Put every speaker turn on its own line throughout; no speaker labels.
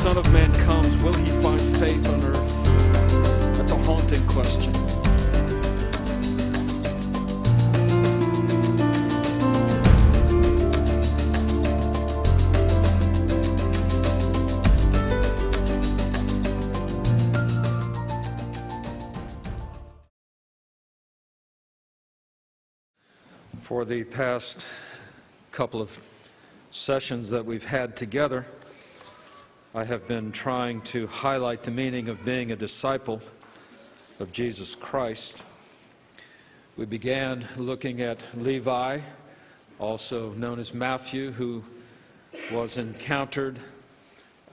Son of Man comes, will he find faith on earth? That's a haunting question. For the past couple of sessions that we've had together, I have been trying to highlight the meaning of being a disciple of Jesus Christ. We began looking at Levi, also known as Matthew, who was encountered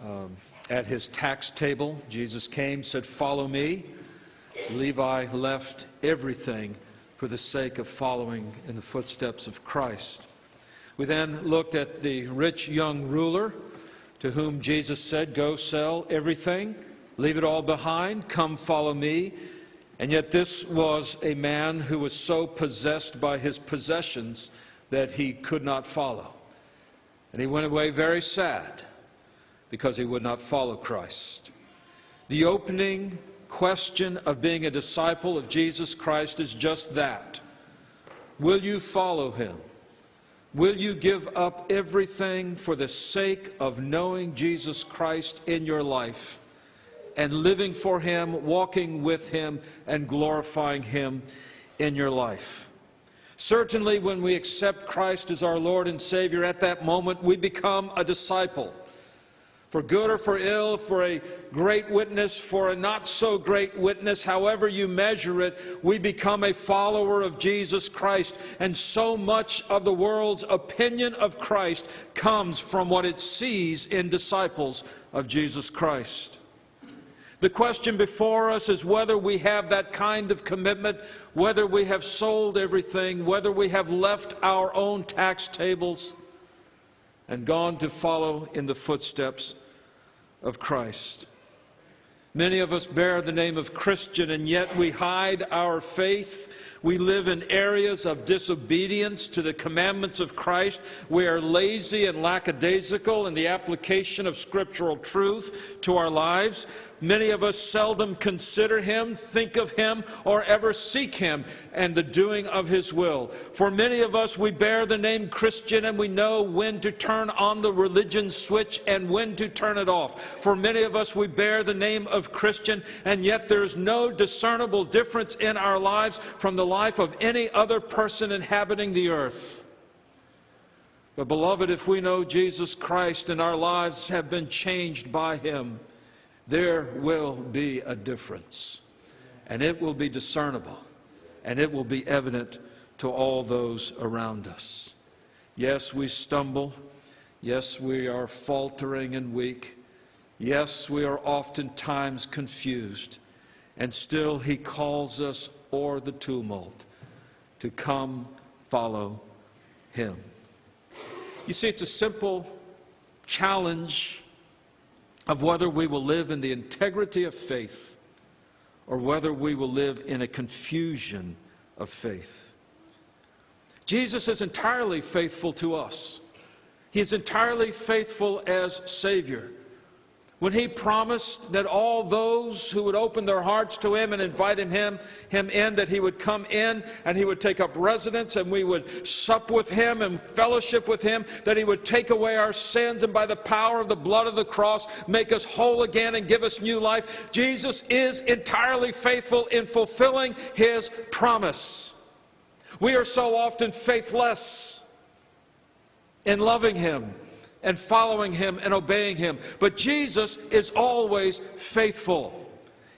um, at his tax table. Jesus came, said, Follow me. Levi left everything for the sake of following in the footsteps of Christ. We then looked at the rich young ruler to whom Jesus said, Go sell everything, leave it all behind, come follow me. And yet, this was a man who was so possessed by his possessions that he could not follow. And he went away very sad because he would not follow Christ. The opening question of being a disciple of Jesus Christ is just that. Will you follow him? Will you give up everything for the sake of knowing Jesus Christ in your life and living for Him, walking with Him, and glorifying Him in your life? Certainly, when we accept Christ as our Lord and Savior, at that moment we become a disciple for good or for ill, for a great witness, for a not so great witness, however you measure it, we become a follower of Jesus Christ. And so much of the world's opinion of Christ comes from what it sees in disciples of Jesus Christ. The question before us is whether we have that kind of commitment, whether we have sold everything, whether we have left our own tax tables and gone to follow in the footsteps of Christ. Many of us bear the name of Christian, and yet we hide our faith. We live in areas of disobedience to the commandments of Christ. We are lazy and lackadaisical in the application of scriptural truth to our lives. Many of us seldom consider him, think of him, or ever seek him and the doing of his will. For many of us, we bear the name Christian and we know when to turn on the religion switch and when to turn it off. For many of us, we bear the name of Christian, and yet there is no discernible difference in our lives from the of any other person inhabiting the earth. But, beloved, if we know Jesus Christ and our lives have been changed by him, there will be a difference. And it will be discernible. And it will be evident to all those around us. Yes, we stumble. Yes, we are faltering and weak. Yes, we are oftentimes confused. And still, He calls us o'er the tumult to come follow Him. You see, it's a simple challenge of whether we will live in the integrity of faith or whether we will live in a confusion of faith. Jesus is entirely faithful to us. He is entirely faithful as Savior when he promised that all those who would open their hearts to him and invite him, him, in, that he would come in and he would take up residence and we would sup with him and fellowship with him, that he would take away our sins and by the power of the blood of the cross make us whole again and give us new life. Jesus is entirely faithful in fulfilling his promise. We are so often faithless in loving him and following him and obeying him. But Jesus is always faithful.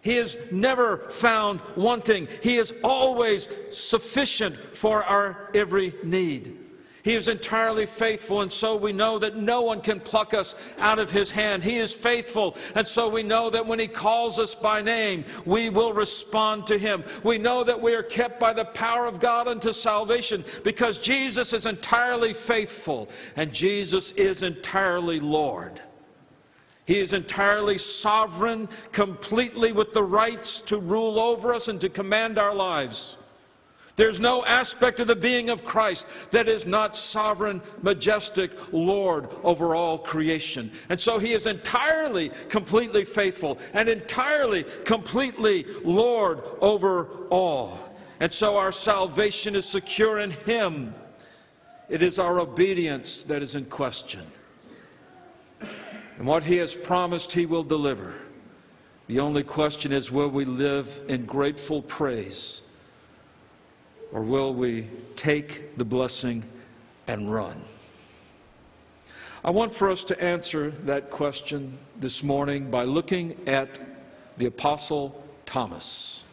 He is never found wanting. He is always sufficient for our every need. He is entirely faithful, and so we know that no one can pluck us out of His hand. He is faithful, and so we know that when He calls us by name, we will respond to Him. We know that we are kept by the power of God unto salvation because Jesus is entirely faithful, and Jesus is entirely Lord. He is entirely sovereign, completely with the rights to rule over us and to command our lives. There's no aspect of the being of Christ that is not sovereign, majestic Lord over all creation. And so he is entirely, completely faithful and entirely, completely Lord over all. And so our salvation is secure in him. It is our obedience that is in question. And what he has promised, he will deliver. The only question is will we live in grateful praise or will we take the blessing and run? I want for us to answer that question this morning by looking at the Apostle Thomas.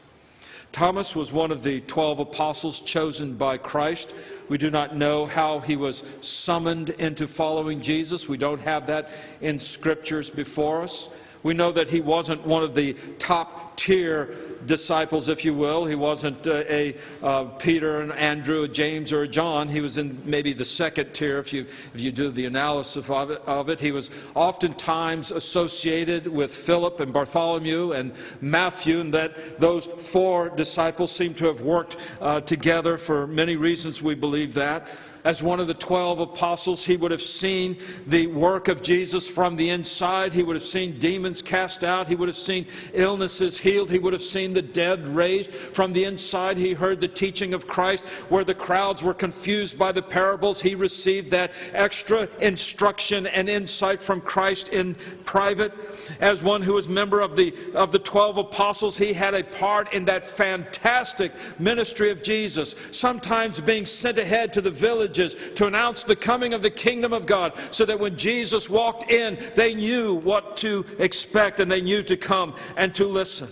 Thomas was one of the 12 apostles chosen by Christ. We do not know how he was summoned into following Jesus. We don't have that in scriptures before us. We know that he wasn't one of the top tier disciples, if you will. He wasn't uh, a uh, Peter and Andrew, a James, or John. He was in maybe the second tier if you, if you do the analysis of it, of it. He was oftentimes associated with Philip and Bartholomew and Matthew, and that those four disciples seem to have worked uh, together for many reasons. We believe that as one of the 12 apostles, he would have seen the work of Jesus from the inside. He would have seen demons cast out. He would have seen illnesses healed. He would have seen the dead raised. From the inside, he heard the teaching of Christ. Where the crowds were confused by the parables, he received that extra instruction and insight from Christ in private. As one who was member of the, of the 12 apostles, he had a part in that fantastic ministry of Jesus, sometimes being sent ahead to the village to announce the coming of the kingdom of God so that when Jesus walked in, they knew what to expect and they knew to come and to listen.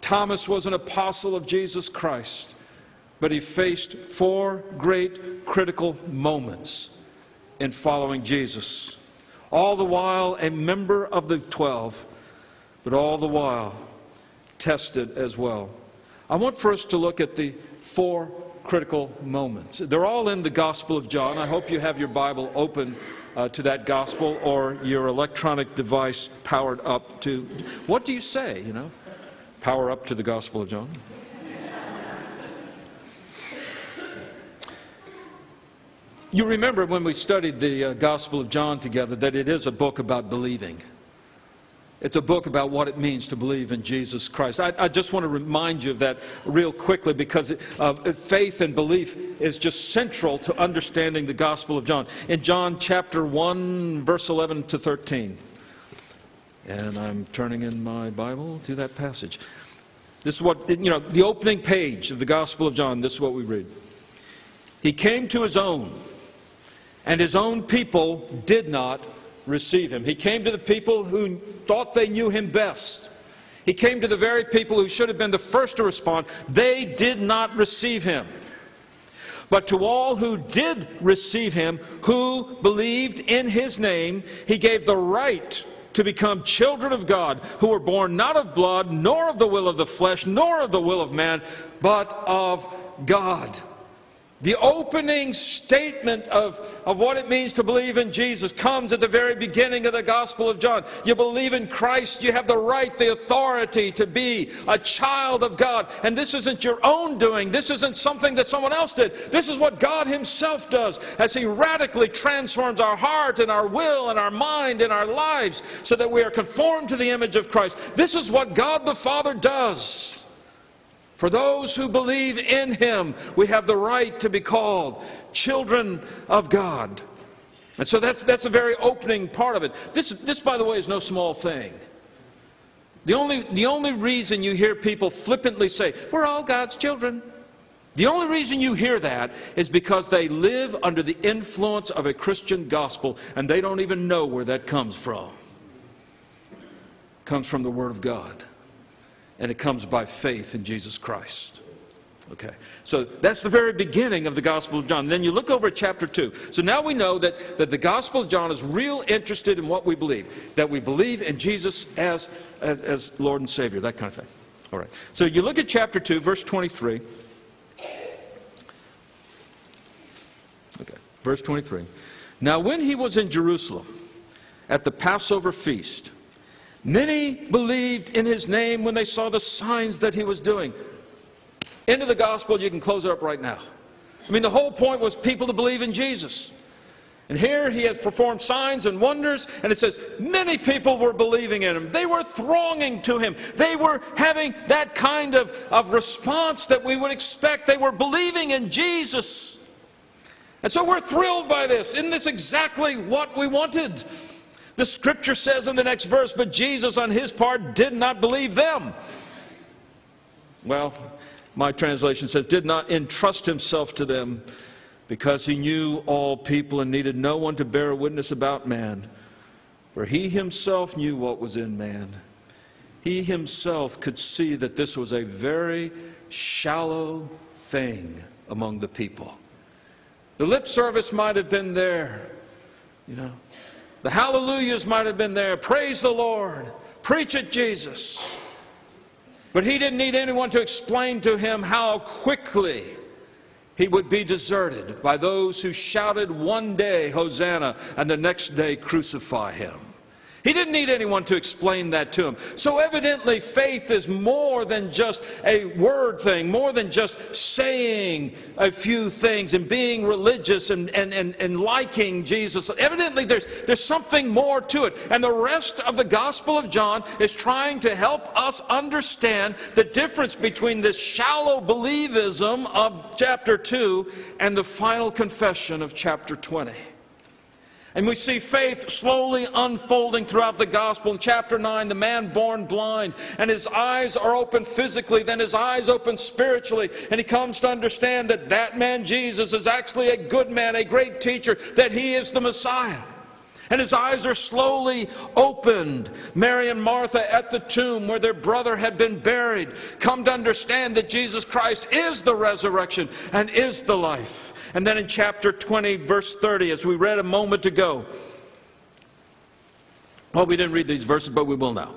Thomas was an apostle of Jesus Christ, but he faced four great critical moments in following Jesus. All the while a member of the twelve, but all the while tested as well. I want us to look at the four critical moments. They're all in the Gospel of John. I hope you have your Bible open uh, to that Gospel or your electronic device powered up to. What do you say, you know? Power up to the Gospel of John? You remember when we studied the uh, Gospel of John together that it is a book about believing. It's a book about what it means to believe in Jesus Christ. I, I just want to remind you of that real quickly because uh, faith and belief is just central to understanding the Gospel of John. In John chapter 1, verse 11 to 13, and I'm turning in my Bible to that passage. This is what, you know, the opening page of the Gospel of John, this is what we read. He came to his own, and his own people did not receive him. He came to the people who thought they knew him best. He came to the very people who should have been the first to respond. They did not receive him. But to all who did receive him, who believed in his name, he gave the right to become children of God, who were born not of blood, nor of the will of the flesh, nor of the will of man, but of God. The opening statement of, of what it means to believe in Jesus comes at the very beginning of the Gospel of John. You believe in Christ, you have the right, the authority to be a child of God. And this isn't your own doing, this isn't something that someone else did. This is what God Himself does as He radically transforms our heart and our will and our mind and our lives so that we are conformed to the image of Christ. This is what God the Father does. For those who believe in him, we have the right to be called children of God. And so that's, that's a very opening part of it. This, this, by the way, is no small thing. The only, the only reason you hear people flippantly say, We're all God's children. The only reason you hear that is because they live under the influence of a Christian gospel and they don't even know where that comes from. It comes from the Word of God and it comes by faith in Jesus Christ. Okay, so that's the very beginning of the Gospel of John. Then you look over at chapter 2. So now we know that, that the Gospel of John is real interested in what we believe, that we believe in Jesus as, as, as Lord and Savior, that kind of thing. All right, so you look at chapter 2, verse 23. Okay, verse 23. Now, when he was in Jerusalem at the Passover feast, Many believed in his name when they saw the signs that he was doing. End of the gospel, you can close it up right now. I mean, the whole point was people to believe in Jesus. And here he has performed signs and wonders, and it says many people were believing in him. They were thronging to him. They were having that kind of, of response that we would expect. They were believing in Jesus. And so we're thrilled by this. Isn't this exactly what we wanted? The scripture says in the next verse, but Jesus on his part did not believe them. Well, my translation says, did not entrust himself to them because he knew all people and needed no one to bear witness about man. For he himself knew what was in man. He himself could see that this was a very shallow thing among the people. The lip service might have been there, you know. The hallelujahs might have been there. Praise the Lord. Preach it, Jesus. But he didn't need anyone to explain to him how quickly he would be deserted by those who shouted one day, Hosanna, and the next day, crucify him. He didn't need anyone to explain that to him. So evidently, faith is more than just a word thing, more than just saying a few things and being religious and, and, and, and liking Jesus. Evidently, there's, there's something more to it. And the rest of the Gospel of John is trying to help us understand the difference between this shallow believism of chapter 2 and the final confession of chapter 20. And we see faith slowly unfolding throughout the gospel. In chapter 9, the man born blind, and his eyes are open physically, then his eyes open spiritually, and he comes to understand that that man, Jesus, is actually a good man, a great teacher, that he is the Messiah and his eyes are slowly opened. Mary and Martha at the tomb where their brother had been buried come to understand that Jesus Christ is the resurrection and is the life. And then in chapter 20, verse 30, as we read a moment ago, well, we didn't read these verses, but we will now.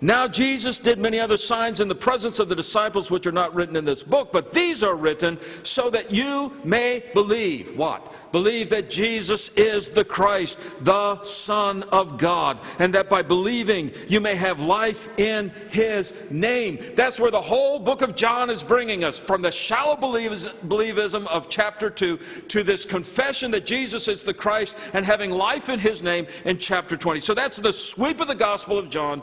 Now, Jesus did many other signs in the presence of the disciples, which are not written in this book, but these are written so that you may believe. What? Believe that Jesus is the Christ, the Son of God, and that by believing you may have life in His name. That's where the whole book of John is bringing us from the shallow believism of chapter 2 to this confession that Jesus is the Christ and having life in His name in chapter 20. So that's the sweep of the Gospel of John,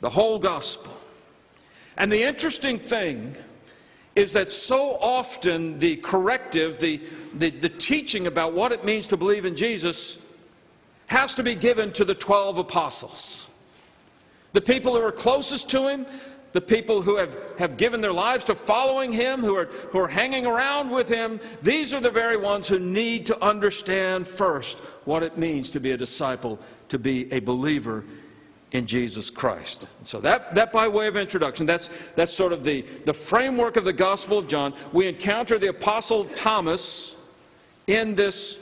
the whole Gospel. And the interesting thing is that so often the corrective, the, the, the, teaching about what it means to believe in Jesus, has to be given to the 12 apostles. The people who are closest to him, the people who have, have given their lives to following him, who are, who are hanging around with him, these are the very ones who need to understand first what it means to be a disciple, to be a believer in Jesus Christ. So that, that by way of introduction, that's, that's sort of the, the framework of the Gospel of John. We encounter the Apostle Thomas in this,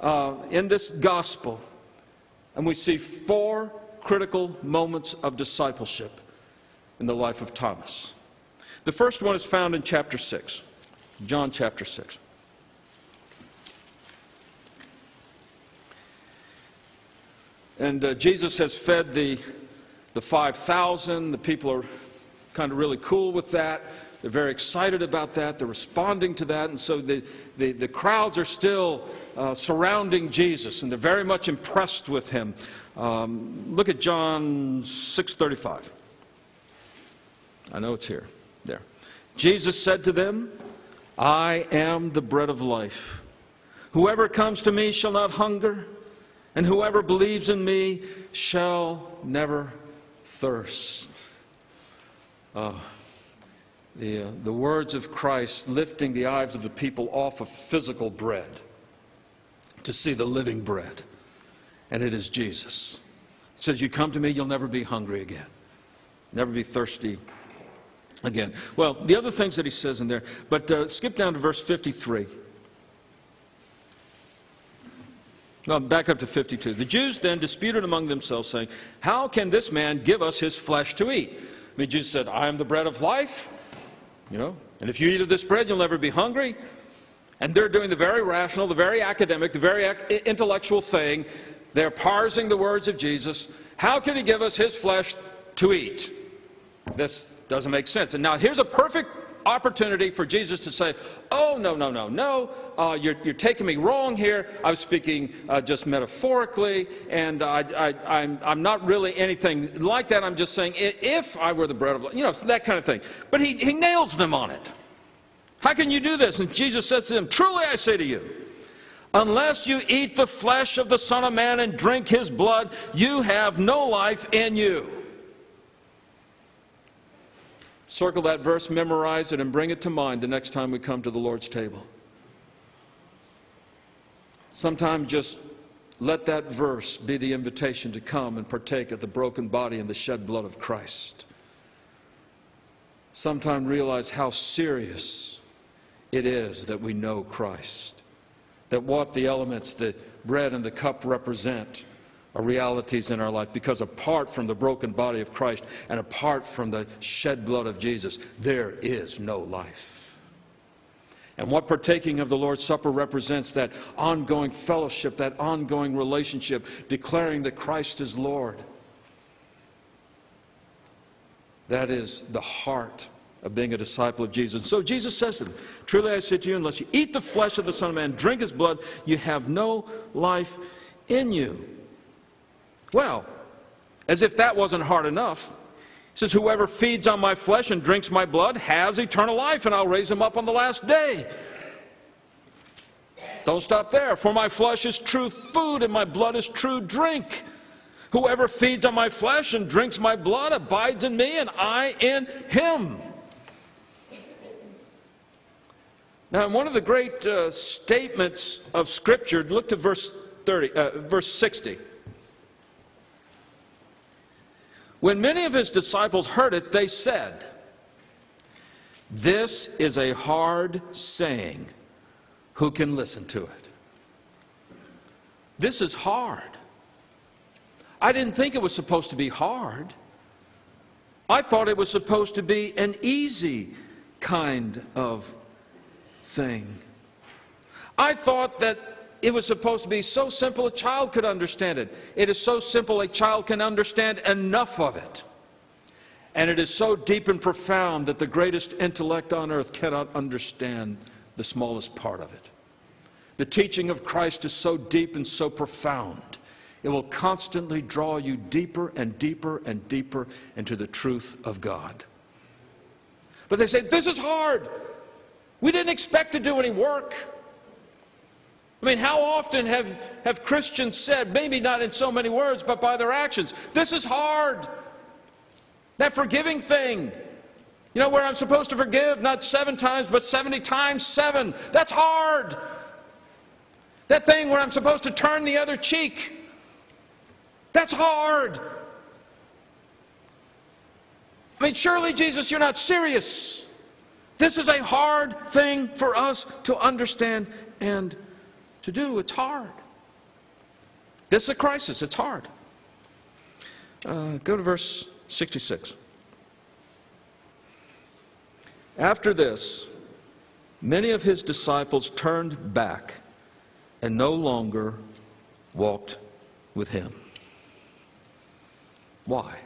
uh, in this Gospel, and we see four critical moments of discipleship in the life of Thomas. The first one is found in chapter 6, John chapter 6. And uh, Jesus has fed the, the 5,000. The people are kind of really cool with that. They're very excited about that. They're responding to that. And so the, the, the crowds are still uh, surrounding Jesus, and they're very much impressed with him. Um, look at John 6.35. I know it's here. There. Jesus said to them, I am the bread of life. Whoever comes to me shall not hunger and whoever believes in me shall never thirst. Uh, the, uh, the words of Christ lifting the eyes of the people off of physical bread to see the living bread, and it is Jesus. Says, You come to me, you'll never be hungry again, never be thirsty again. Well, the other things that he says in there, but uh, skip down to verse 53. No, back up to 52. The Jews then disputed among themselves, saying, How can this man give us his flesh to eat? I mean, Jesus said, I am the bread of life, you know, and if you eat of this bread, you'll never be hungry. And they're doing the very rational, the very academic, the very intellectual thing. They're parsing the words of Jesus. How can he give us his flesh to eat? This doesn't make sense. And now here's a perfect opportunity for Jesus to say, Oh, no, no, no, no, uh, you're, you're, taking me wrong here. I was speaking uh, just metaphorically, and I, I, I'm, I'm not really anything like that. I'm just saying, if I were the bread of life, you know, that kind of thing. But he, he nails them on it. How can you do this? And Jesus says to them, Truly I say to you, unless you eat the flesh of the Son of Man and drink his blood, you have no life in you. Circle that verse, memorize it, and bring it to mind the next time we come to the Lord's table. Sometimes just let that verse be the invitation to come and partake of the broken body and the shed blood of Christ. Sometimes realize how serious it is that we know Christ, that what the elements, the bread and the cup represent realities in our life because apart from the broken body of Christ and apart from the shed blood of Jesus, there is no life. And what partaking of the Lord's Supper represents that ongoing fellowship, that ongoing relationship, declaring that Christ is Lord. That is the heart of being a disciple of Jesus. So Jesus says to them, Truly I say to you, unless you eat the flesh of the Son of Man, drink his blood, you have no life in you. Well, as if that wasn't hard enough, he says, Whoever feeds on my flesh and drinks my blood has eternal life, and I'll raise him up on the last day. Don't stop there. For my flesh is true food, and my blood is true drink. Whoever feeds on my flesh and drinks my blood abides in me, and I in him. Now, in one of the great uh, statements of Scripture, look to verse 30, uh, verse 60. When many of his disciples heard it, they said, This is a hard saying. Who can listen to it? This is hard. I didn't think it was supposed to be hard. I thought it was supposed to be an easy kind of thing. I thought that it was supposed to be so simple a child could understand it. It is so simple a child can understand enough of it. And it is so deep and profound that the greatest intellect on earth cannot understand the smallest part of it. The teaching of Christ is so deep and so profound. It will constantly draw you deeper and deeper and deeper into the truth of God. But they say, This is hard. We didn't expect to do any work. I mean, how often have, have Christians said, maybe not in so many words, but by their actions, this is hard. That forgiving thing, you know, where I'm supposed to forgive not seven times, but 70 times seven, that's hard. That thing where I'm supposed to turn the other cheek, that's hard. I mean, surely, Jesus, you're not serious. This is a hard thing for us to understand and to do. It's hard. This is a crisis. It's hard. Uh, go to verse 66. After this, many of his disciples turned back and no longer walked with him. Why?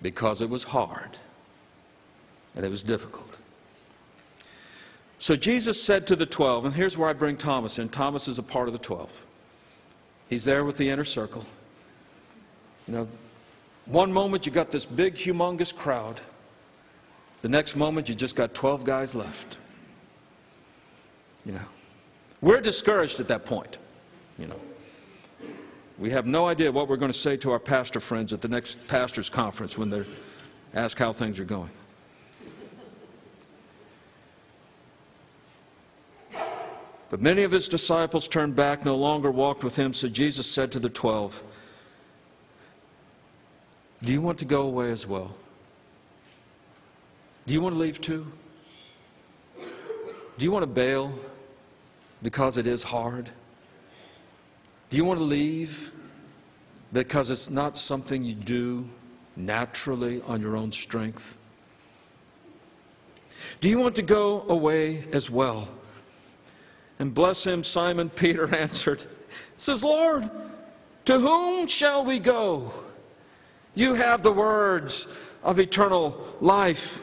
Because it was hard and it was difficult. So Jesus said to the twelve, and here's where I bring Thomas in. Thomas is a part of the twelve. He's there with the inner circle. You know, one moment you got this big, humongous crowd. The next moment you just got 12 guys left. You know, we're discouraged at that point. You know, we have no idea what we're going to say to our pastor friends at the next pastor's conference when they're asked how things are going. But many of his disciples turned back, no longer walked with him. So Jesus said to the twelve, Do you want to go away as well? Do you want to leave too? Do you want to bail because it is hard? Do you want to leave because it's not something you do naturally on your own strength? Do you want to go away as well? And bless him, Simon Peter answered, says, Lord, to whom shall we go? You have the words of eternal life.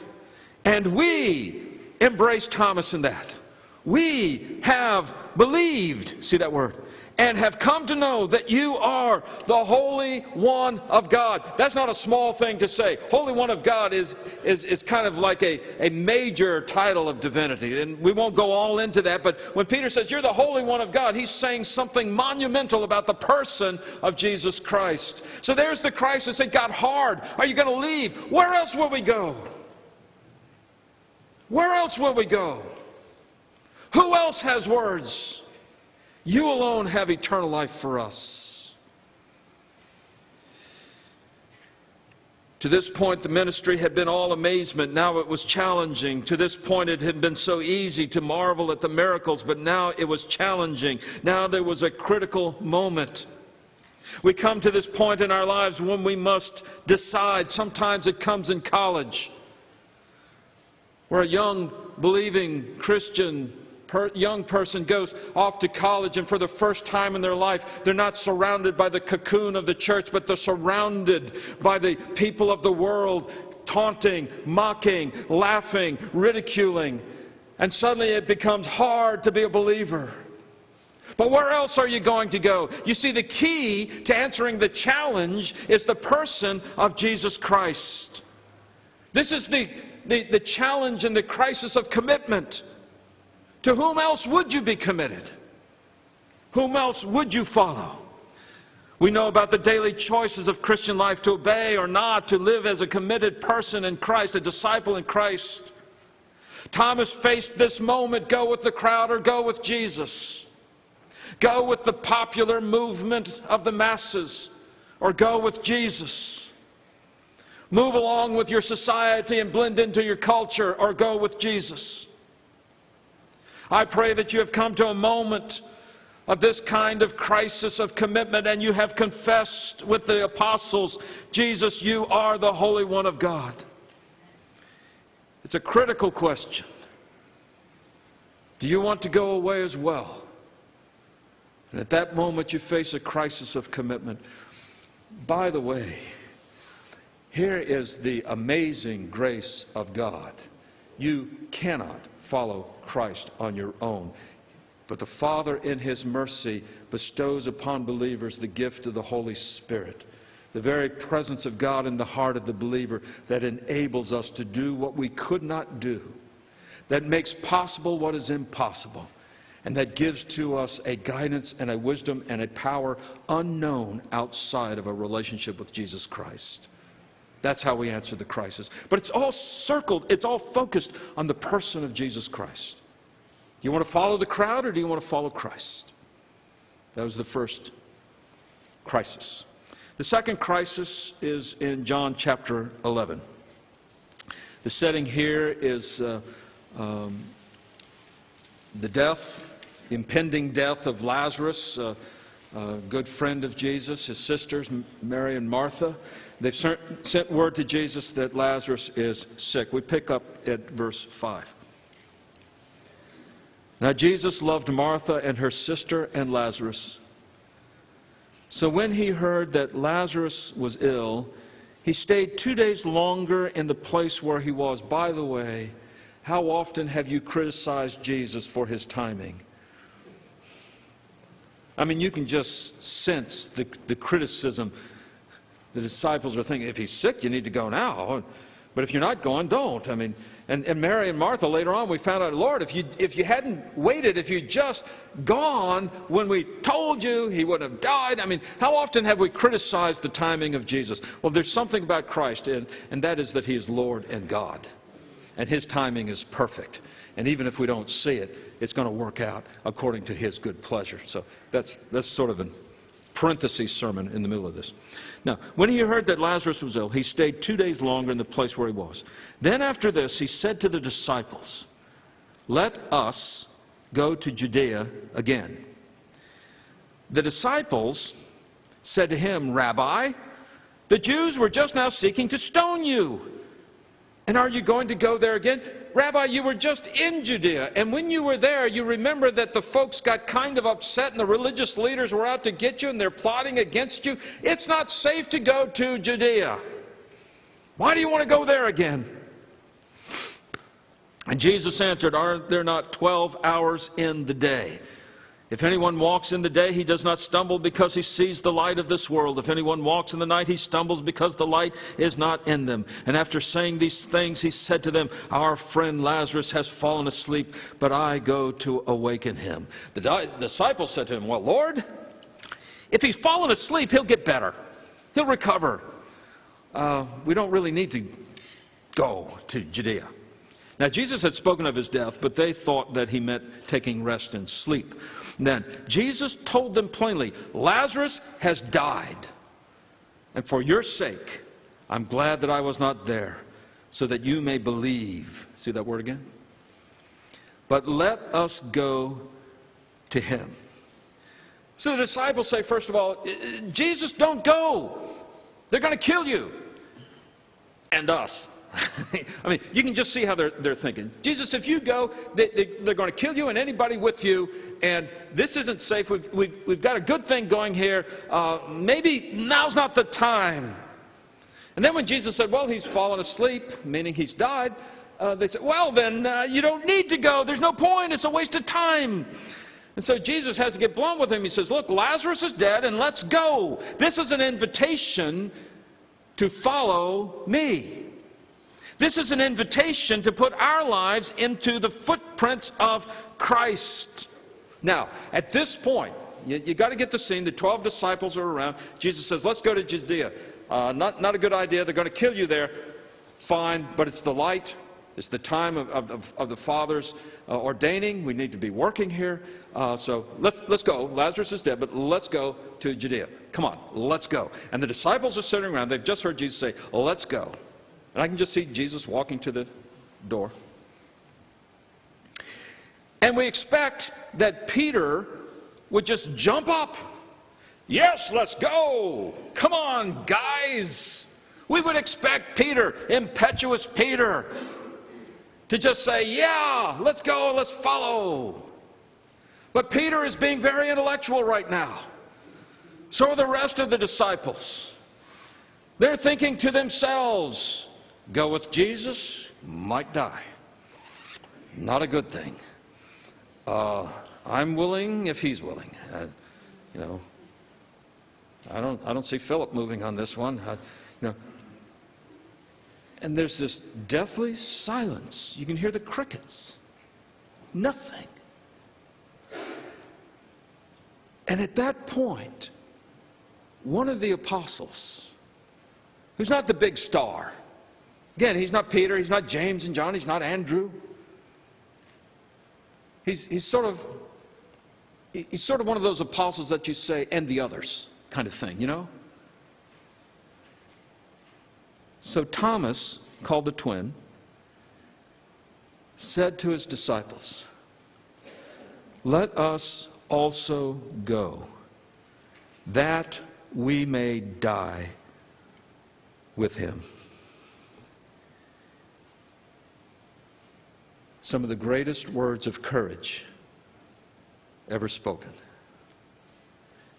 And we embrace Thomas in that. We have believed, see that word, and have come to know that you are the Holy One of God. That's not a small thing to say. Holy One of God is, is, is kind of like a, a major title of divinity. And we won't go all into that, but when Peter says, You're the Holy One of God, he's saying something monumental about the person of Jesus Christ. So there's the crisis. It got hard. Are you going to leave? Where else will we go? Where else will we go? Who else has words? You alone have eternal life for us. To this point, the ministry had been all amazement. Now it was challenging. To this point, it had been so easy to marvel at the miracles, but now it was challenging. Now there was a critical moment. We come to this point in our lives when we must decide. Sometimes it comes in college, where a young, believing Christian per young person goes off to college and for the first time in their life, they're not surrounded by the cocoon of the church, but they're surrounded by the people of the world, taunting, mocking, laughing, ridiculing. And suddenly it becomes hard to be a believer. But where else are you going to go? You see, the key to answering the challenge is the person of Jesus Christ. This is the, the, the challenge and the crisis of commitment. To whom else would you be committed? Whom else would you follow? We know about the daily choices of Christian life to obey or not, to live as a committed person in Christ, a disciple in Christ. Thomas faced this moment go with the crowd or go with Jesus. Go with the popular movement of the masses or go with Jesus. Move along with your society and blend into your culture or go with Jesus. I pray that you have come to a moment of this kind of crisis of commitment and you have confessed with the apostles, Jesus, you are the Holy One of God. It's a critical question. Do you want to go away as well? And at that moment, you face a crisis of commitment. By the way, here is the amazing grace of God. You cannot follow Christ on your own. But the Father, in His mercy, bestows upon believers the gift of the Holy Spirit, the very presence of God in the heart of the believer that enables us to do what we could not do, that makes possible what is impossible, and that gives to us a guidance and a wisdom and a power unknown outside of a relationship with Jesus Christ. That's how we answer the crisis. But it's all circled, it's all focused on the person of Jesus Christ. Do you want to follow the crowd or do you want to follow Christ? That was the first crisis. The second crisis is in John chapter 11. The setting here is uh, um, the death, impending death of Lazarus, uh, a good friend of Jesus, his sisters, Mary and Martha. They've sent word to Jesus that Lazarus is sick. We pick up at verse 5. Now, Jesus loved Martha and her sister and Lazarus. So when he heard that Lazarus was ill, he stayed two days longer in the place where he was. By the way, how often have you criticized Jesus for his timing? I mean, you can just sense the, the criticism the disciples are thinking, if he's sick, you need to go now. But if you're not going, don't. I mean, and, and Mary and Martha later on, we found out, Lord, if you, if you hadn't waited, if you'd just gone when we told you he would have died. I mean, how often have we criticized the timing of Jesus? Well, there's something about Christ, and, and that is that he is Lord and God. And his timing is perfect. And even if we don't see it, it's going to work out according to his good pleasure. So that's, that's sort of a parenthesis sermon in the middle of this. Now, when he heard that Lazarus was ill, he stayed two days longer in the place where he was. Then, after this, he said to the disciples, Let us go to Judea again. The disciples said to him, Rabbi, the Jews were just now seeking to stone you. And are you going to go there again? Rabbi, you were just in Judea, and when you were there, you remember that the folks got kind of upset and the religious leaders were out to get you and they're plotting against you. It's not safe to go to Judea. Why do you want to go there again? And Jesus answered, Are there not 12 hours in the day? If anyone walks in the day, he does not stumble because he sees the light of this world. If anyone walks in the night, he stumbles because the light is not in them. And after saying these things, he said to them, Our friend Lazarus has fallen asleep, but I go to awaken him. The disciples said to him, Well, Lord, if he's fallen asleep, he'll get better, he'll recover. Uh, we don't really need to go to Judea. Now, Jesus had spoken of his death, but they thought that he meant taking rest and sleep. Then Jesus told them plainly, Lazarus has died. And for your sake, I'm glad that I was not there, so that you may believe. See that word again? But let us go to him. So the disciples say, first of all, Jesus, don't go. They're going to kill you. And us. I mean, you can just see how they're, they're thinking. Jesus, if you go, they, they, they're going to kill you and anybody with you, and this isn't safe. We've, we've, we've got a good thing going here. Uh, maybe now's not the time. And then when Jesus said, Well, he's fallen asleep, meaning he's died, uh, they said, Well, then uh, you don't need to go. There's no point. It's a waste of time. And so Jesus has to get blunt with him. He says, Look, Lazarus is dead, and let's go. This is an invitation to follow me. This is an invitation to put our lives into the footprints of Christ. Now, at this point, you, you got to get the scene. The 12 disciples are around. Jesus says, Let's go to Judea. Uh, not, not a good idea. They're going to kill you there. Fine, but it's the light. It's the time of, of, of the Father's uh, ordaining. We need to be working here. Uh, so let's, let's go. Lazarus is dead, but let's go to Judea. Come on, let's go. And the disciples are sitting around. They've just heard Jesus say, Let's go. And I can just see Jesus walking to the door. And we expect that Peter would just jump up. Yes, let's go. Come on, guys. We would expect Peter, impetuous Peter, to just say, Yeah, let's go, let's follow. But Peter is being very intellectual right now. So are the rest of the disciples. They're thinking to themselves, Go with Jesus, might die. Not a good thing. Uh, I'm willing if he's willing. Uh, you know, I don't, I don't see Philip moving on this one. I, you know, and there's this deathly silence. You can hear the crickets. Nothing. And at that point, one of the apostles, who's not the big star, Again, he's not Peter, he's not James and John, he's not Andrew. He's, he's sort of he's sort of one of those apostles that you say, and the others kind of thing, you know? So Thomas, called the twin, said to his disciples, Let us also go, that we may die with him. Some of the greatest words of courage ever spoken.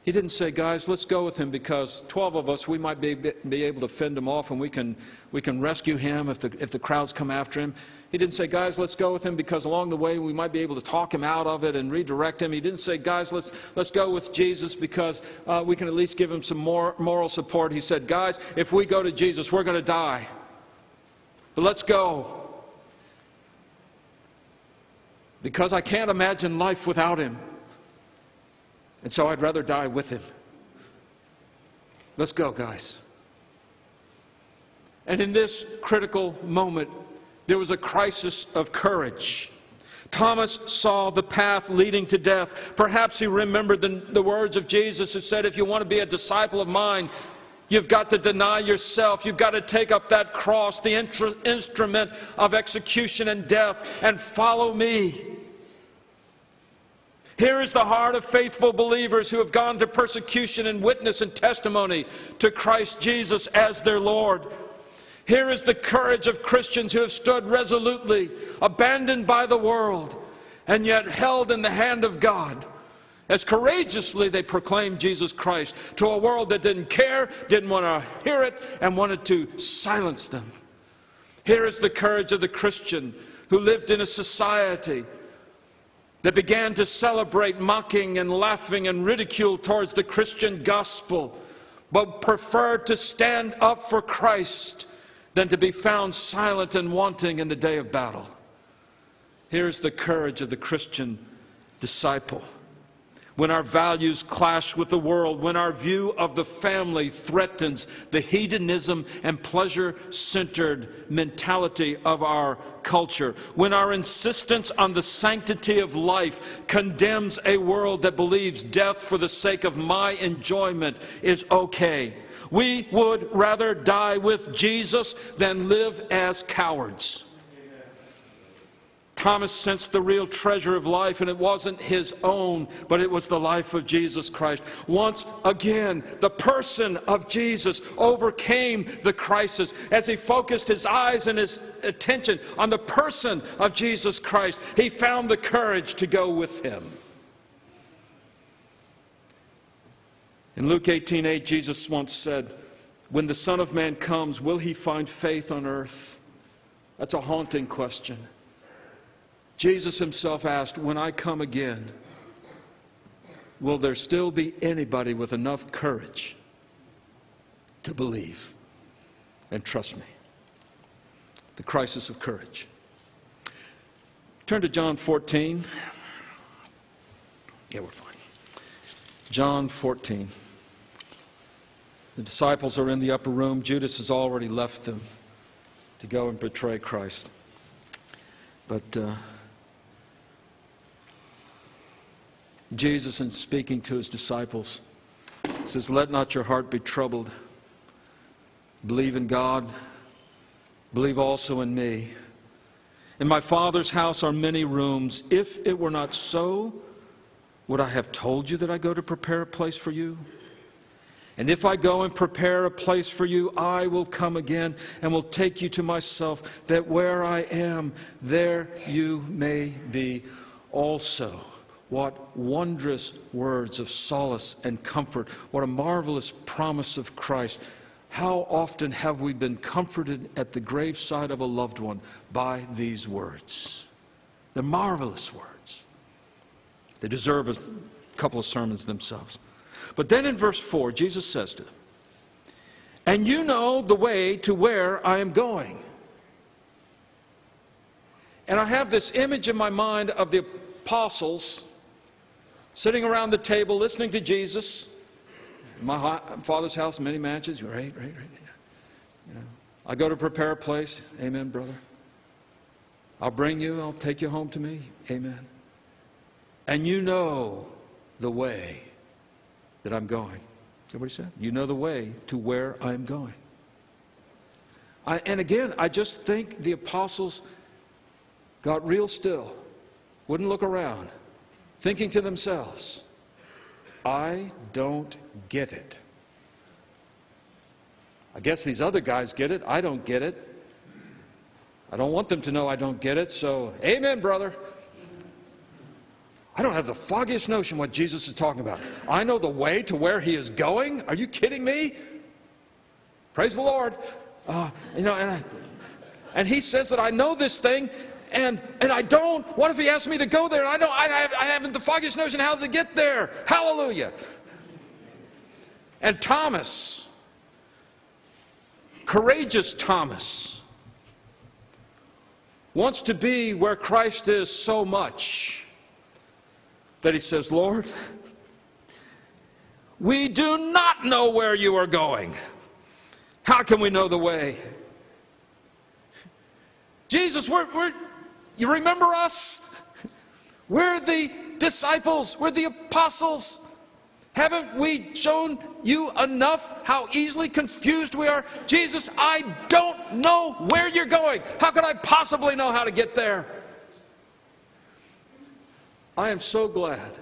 He didn't say, guys, let's go with him because 12 of us, we might be, be able to fend him off and we can, we can rescue him if the, if the crowds come after him. He didn't say, guys, let's go with him because along the way we might be able to talk him out of it and redirect him. He didn't say, guys, let's, let's go with Jesus because uh, we can at least give him some more moral support. He said, guys, if we go to Jesus, we're going to die. But let's go because I can't imagine life without him. And so I'd rather die with him. Let's go, guys. And in this critical moment, there was a crisis of courage. Thomas saw the path leading to death. Perhaps he remembered the, the words of Jesus who said, If you want to be a disciple of mine, You've got to deny yourself. You've got to take up that cross, the instrument of execution and death, and follow me. Here is the heart of faithful believers who have gone to persecution and witness and testimony to Christ Jesus as their Lord. Here is the courage of Christians who have stood resolutely, abandoned by the world, and yet held in the hand of God as courageously they proclaimed Jesus Christ to a world that didn't care, didn't want to hear it, and wanted to silence them. Here is the courage of the Christian who lived in a society that began to celebrate mocking and laughing and ridicule towards the Christian gospel, but preferred to stand up for Christ than to be found silent and wanting in the day of battle. Here's the courage of the Christian disciple when our values clash with the world, when our view of the family threatens the hedonism and pleasure centered mentality of our culture, when our insistence on the sanctity of life condemns a world that believes death for the sake of my enjoyment is okay. We would rather die with Jesus than live as cowards. Thomas sensed the real treasure of life, and it wasn't his own, but it was the life of Jesus Christ. Once again, the person of Jesus overcame the crisis as he focused his eyes and his attention on the person of Jesus Christ. He found the courage to go with him. In Luke 18 8, Jesus once said, When the Son of Man comes, will he find faith on earth? That's a haunting question. Jesus himself asked, When I come again, will there still be anybody with enough courage to believe and trust me? The crisis of courage. Turn to John 14. Yeah, we're fine. John 14. The disciples are in the upper room. Judas has already left them to go and betray Christ. But. Uh, Jesus, in speaking to his disciples, says, Let not your heart be troubled. Believe in God, believe also in me. In my Father's house are many rooms. If it were not so, would I have told you that I go to prepare a place for you? And if I go and prepare a place for you, I will come again and will take you to myself, that where I am, there you may be also. What wondrous words of solace and comfort. What a marvelous promise of Christ. How often have we been comforted at the graveside of a loved one by these words? They're marvelous words. They deserve a couple of sermons themselves. But then in verse 4, Jesus says to them, And you know the way to where I am going. And I have this image in my mind of the apostles sitting around the table listening to Jesus. In My father's house, many mansions. Right, right, right. You know, I go to prepare a place. Amen, brother. I'll bring you. I'll take you home to me. Amen. And you know the way that I'm going. He said? You know the way to where I'm going. I, and again, I just think the apostles got real still, wouldn't look around thinking to themselves, I don't get it. I guess these other guys get it. I don't get it. I don't want them to know I don't get it, so, amen, brother. I don't have the foggiest notion what Jesus is talking about. I know the way to where he is going. Are you kidding me? Praise the Lord. Uh, you know, and, I, and he says that I know this thing, and, and I don't. What if he asks me to go there and I don't, I, I haven't the foggiest notion how to get there? Hallelujah. And Thomas, courageous Thomas, wants to be where Christ is so much that he says, Lord, we do not know where you are going. How can we know the way? Jesus, we're, we're, you remember us? We're the disciples, we're the apostles. Haven't we shown you enough how easily confused we are? Jesus, I don't know where you're going. How could I possibly know how to get there? I am so glad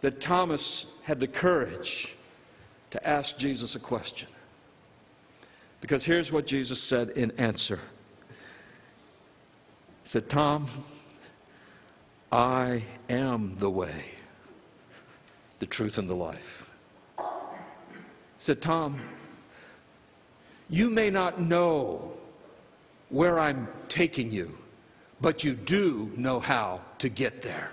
that Thomas had the courage to ask Jesus a question. Because here's what Jesus said in answer said, Tom, I am the way, the truth, and the life. Said, Tom, you may not know where I'm taking you, but you do know how to get there.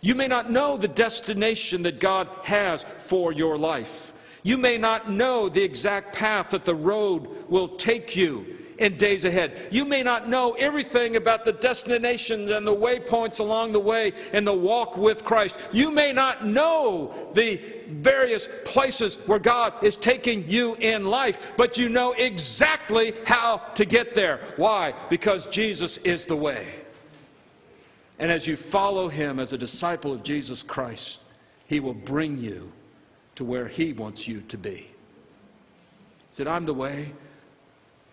You may not know the destination that God has for your life. You may not know the exact path that the road will take you in days ahead. You may not know everything about the destinations and the waypoints along the way in the walk with Christ. You may not know the various places where God is taking you in life, but you know exactly how to get there. Why? Because Jesus is the way. And as you follow him as a disciple of Jesus Christ, he will bring you to where he wants you to be. He said, I'm the way,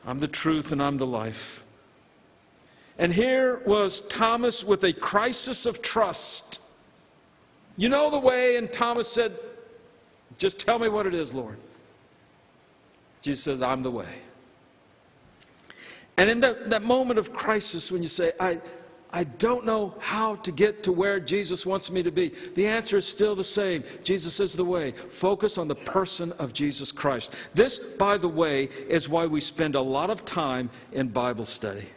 I'm the truth, and I'm the life. And here was Thomas with a crisis of trust. You know the way, and Thomas said, Just tell me what it is, Lord. Jesus said, I'm the way. And in that, that moment of crisis, when you say, I, I don't know how to get to where Jesus wants me to be. The answer is still the same. Jesus is the way. Focus on the person of Jesus Christ. This, by the way, is why we spend a lot of time in Bible study.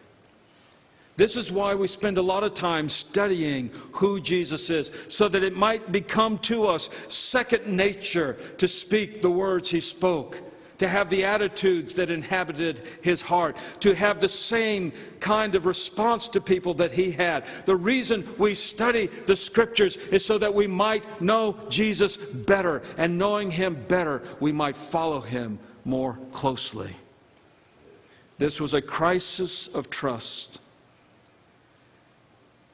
This is why we spend a lot of time studying who Jesus is, so that it might become to us second nature to speak the words he spoke to have the attitudes that inhabited his heart, to have the same kind of response to people that he had. The reason we study the scriptures is so that we might know Jesus better, and knowing him better, we might follow him more closely. This was a crisis of trust.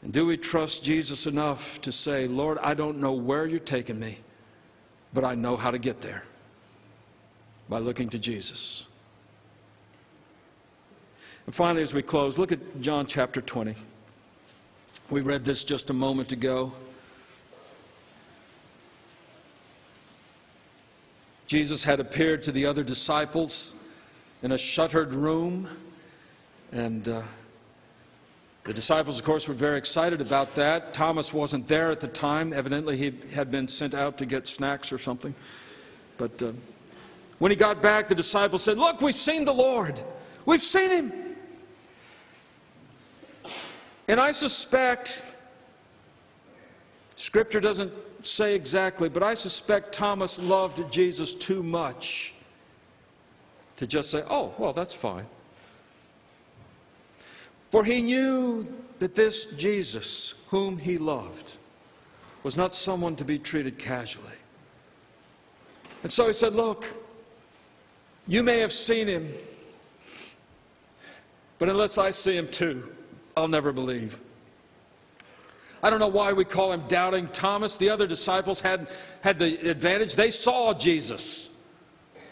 And do we trust Jesus enough to say, Lord, I don't know where you're taking me, but I know how to get there? By looking to Jesus. And finally, as we close, look at John chapter 20. We read this just a moment ago. Jesus had appeared to the other disciples in a shuttered room, and uh, the disciples, of course, were very excited about that. Thomas wasn't there at the time. Evidently, he had been sent out to get snacks or something. But uh, when he got back, the disciples said, Look, we've seen the Lord. We've seen him. And I suspect, Scripture doesn't say exactly, but I suspect Thomas loved Jesus too much to just say, Oh, well, that's fine. For he knew that this Jesus, whom he loved, was not someone to be treated casually. And so he said, Look, you may have seen him, but unless I see him too, I'll never believe. I don't know why we call him doubting Thomas. The other disciples had, had the advantage. They saw Jesus,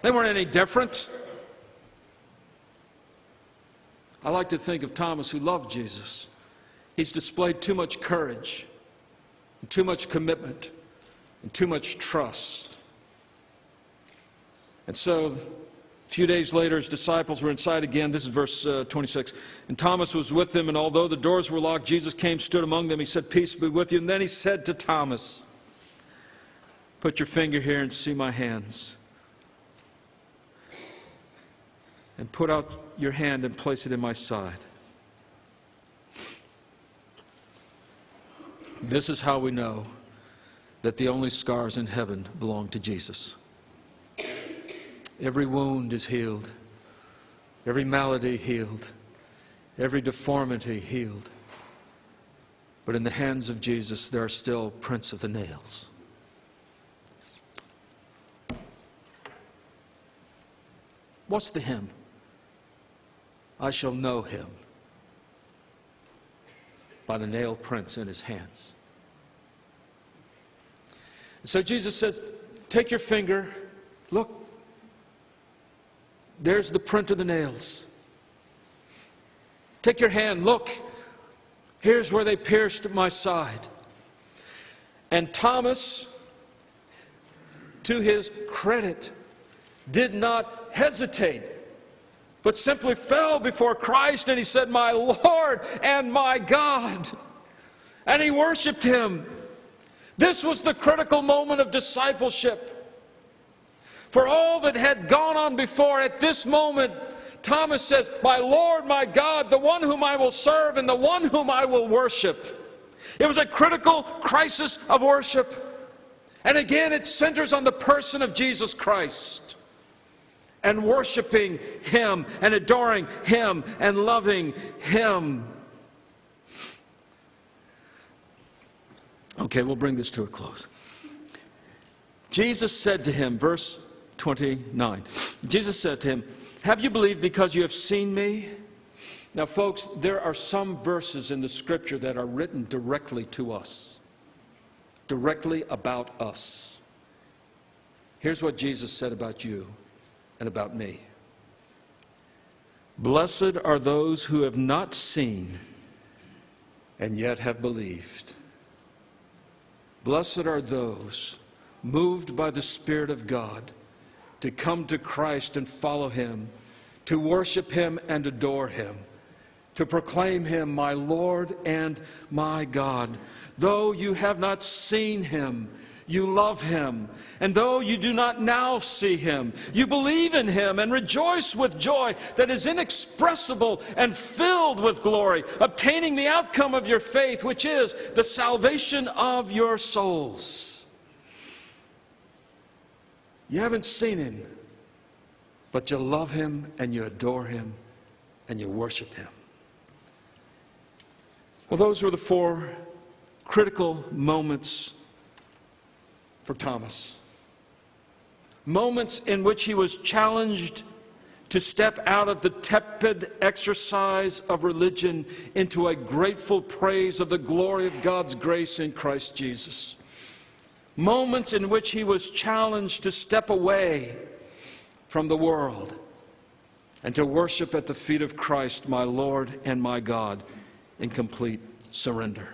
they weren't any different. I like to think of Thomas who loved Jesus. He's displayed too much courage, too much commitment, and too much trust. And so a few days later, his disciples were inside again. This is verse uh, 26. And Thomas was with them, and although the doors were locked, Jesus came, stood among them. He said, Peace be with you. And then he said to Thomas, Put your finger here and see my hands. And put out your hand and place it in my side. This is how we know that the only scars in heaven belong to Jesus. Every wound is healed, every malady healed, every deformity healed. But in the hands of Jesus, there are still prints of the nails. What's the hymn? I shall know him by the nail prints in his hands. So Jesus says, Take your finger, look, there's the print of the nails. Take your hand, look. Here's where they pierced my side. And Thomas, to his credit, did not hesitate, but simply fell before Christ and he said, My Lord and my God. And he worshiped him. This was the critical moment of discipleship. For all that had gone on before, at this moment, Thomas says, My Lord, my God, the one whom I will serve and the one whom I will worship. It was a critical crisis of worship. And again, it centers on the person of Jesus Christ and worshiping Him and adoring Him and loving Him. Okay, we'll bring this to a close. Jesus said to him, verse 29, Jesus said to him, Have you believed because you have seen me? Now, folks, there are some verses in the scripture that are written directly to us, directly about us. Here's what Jesus said about you and about me Blessed are those who have not seen and yet have believed. Blessed are those moved by the Spirit of God to come to Christ and follow Him, to worship Him and adore Him, to proclaim Him my Lord and my God. Though you have not seen Him, you love him. And though you do not now see him, you believe in him and rejoice with joy that is inexpressible and filled with glory, obtaining the outcome of your faith, which is the salvation of your souls. You haven't seen him, but you love him and you adore him and you worship him. Well, those were the four critical moments for Thomas. Moments in which he was challenged to step out of the tepid exercise of religion into a grateful praise of the glory of God's grace in Christ Jesus. Moments in which he was challenged to step away from the world and to worship at the feet of Christ, my Lord and my God, in complete surrender.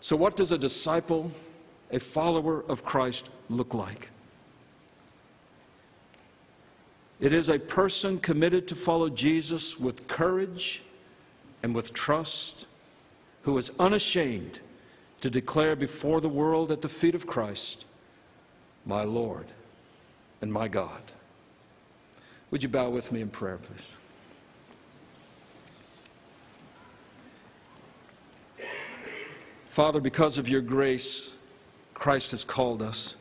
So, what does a disciple a follower of Christ look like? It is a person committed to follow Jesus with courage and with trust, who is unashamed to declare before the world at the feet of Christ, My Lord and my God. Would you bow with me in prayer, please? Father, because of your grace, Christ has called us.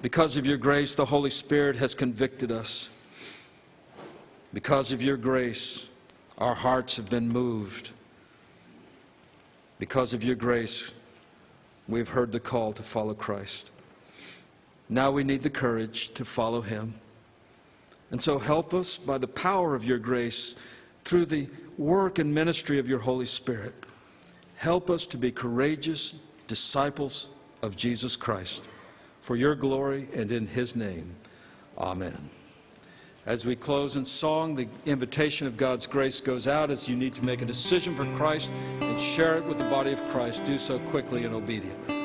Because of your grace, the Holy Spirit has convicted us. Because of your grace, our hearts have been moved. Because of your grace, we've heard the call to follow Christ. Now we need the courage to follow him. And so help us by the power of your grace through the work and ministry of your Holy Spirit. Help us to be courageous disciples of Jesus Christ. For your glory and in his name, amen. As we close in song, the invitation of God's grace goes out as you need to make a decision for Christ and share it with the body of Christ. Do so quickly and obediently.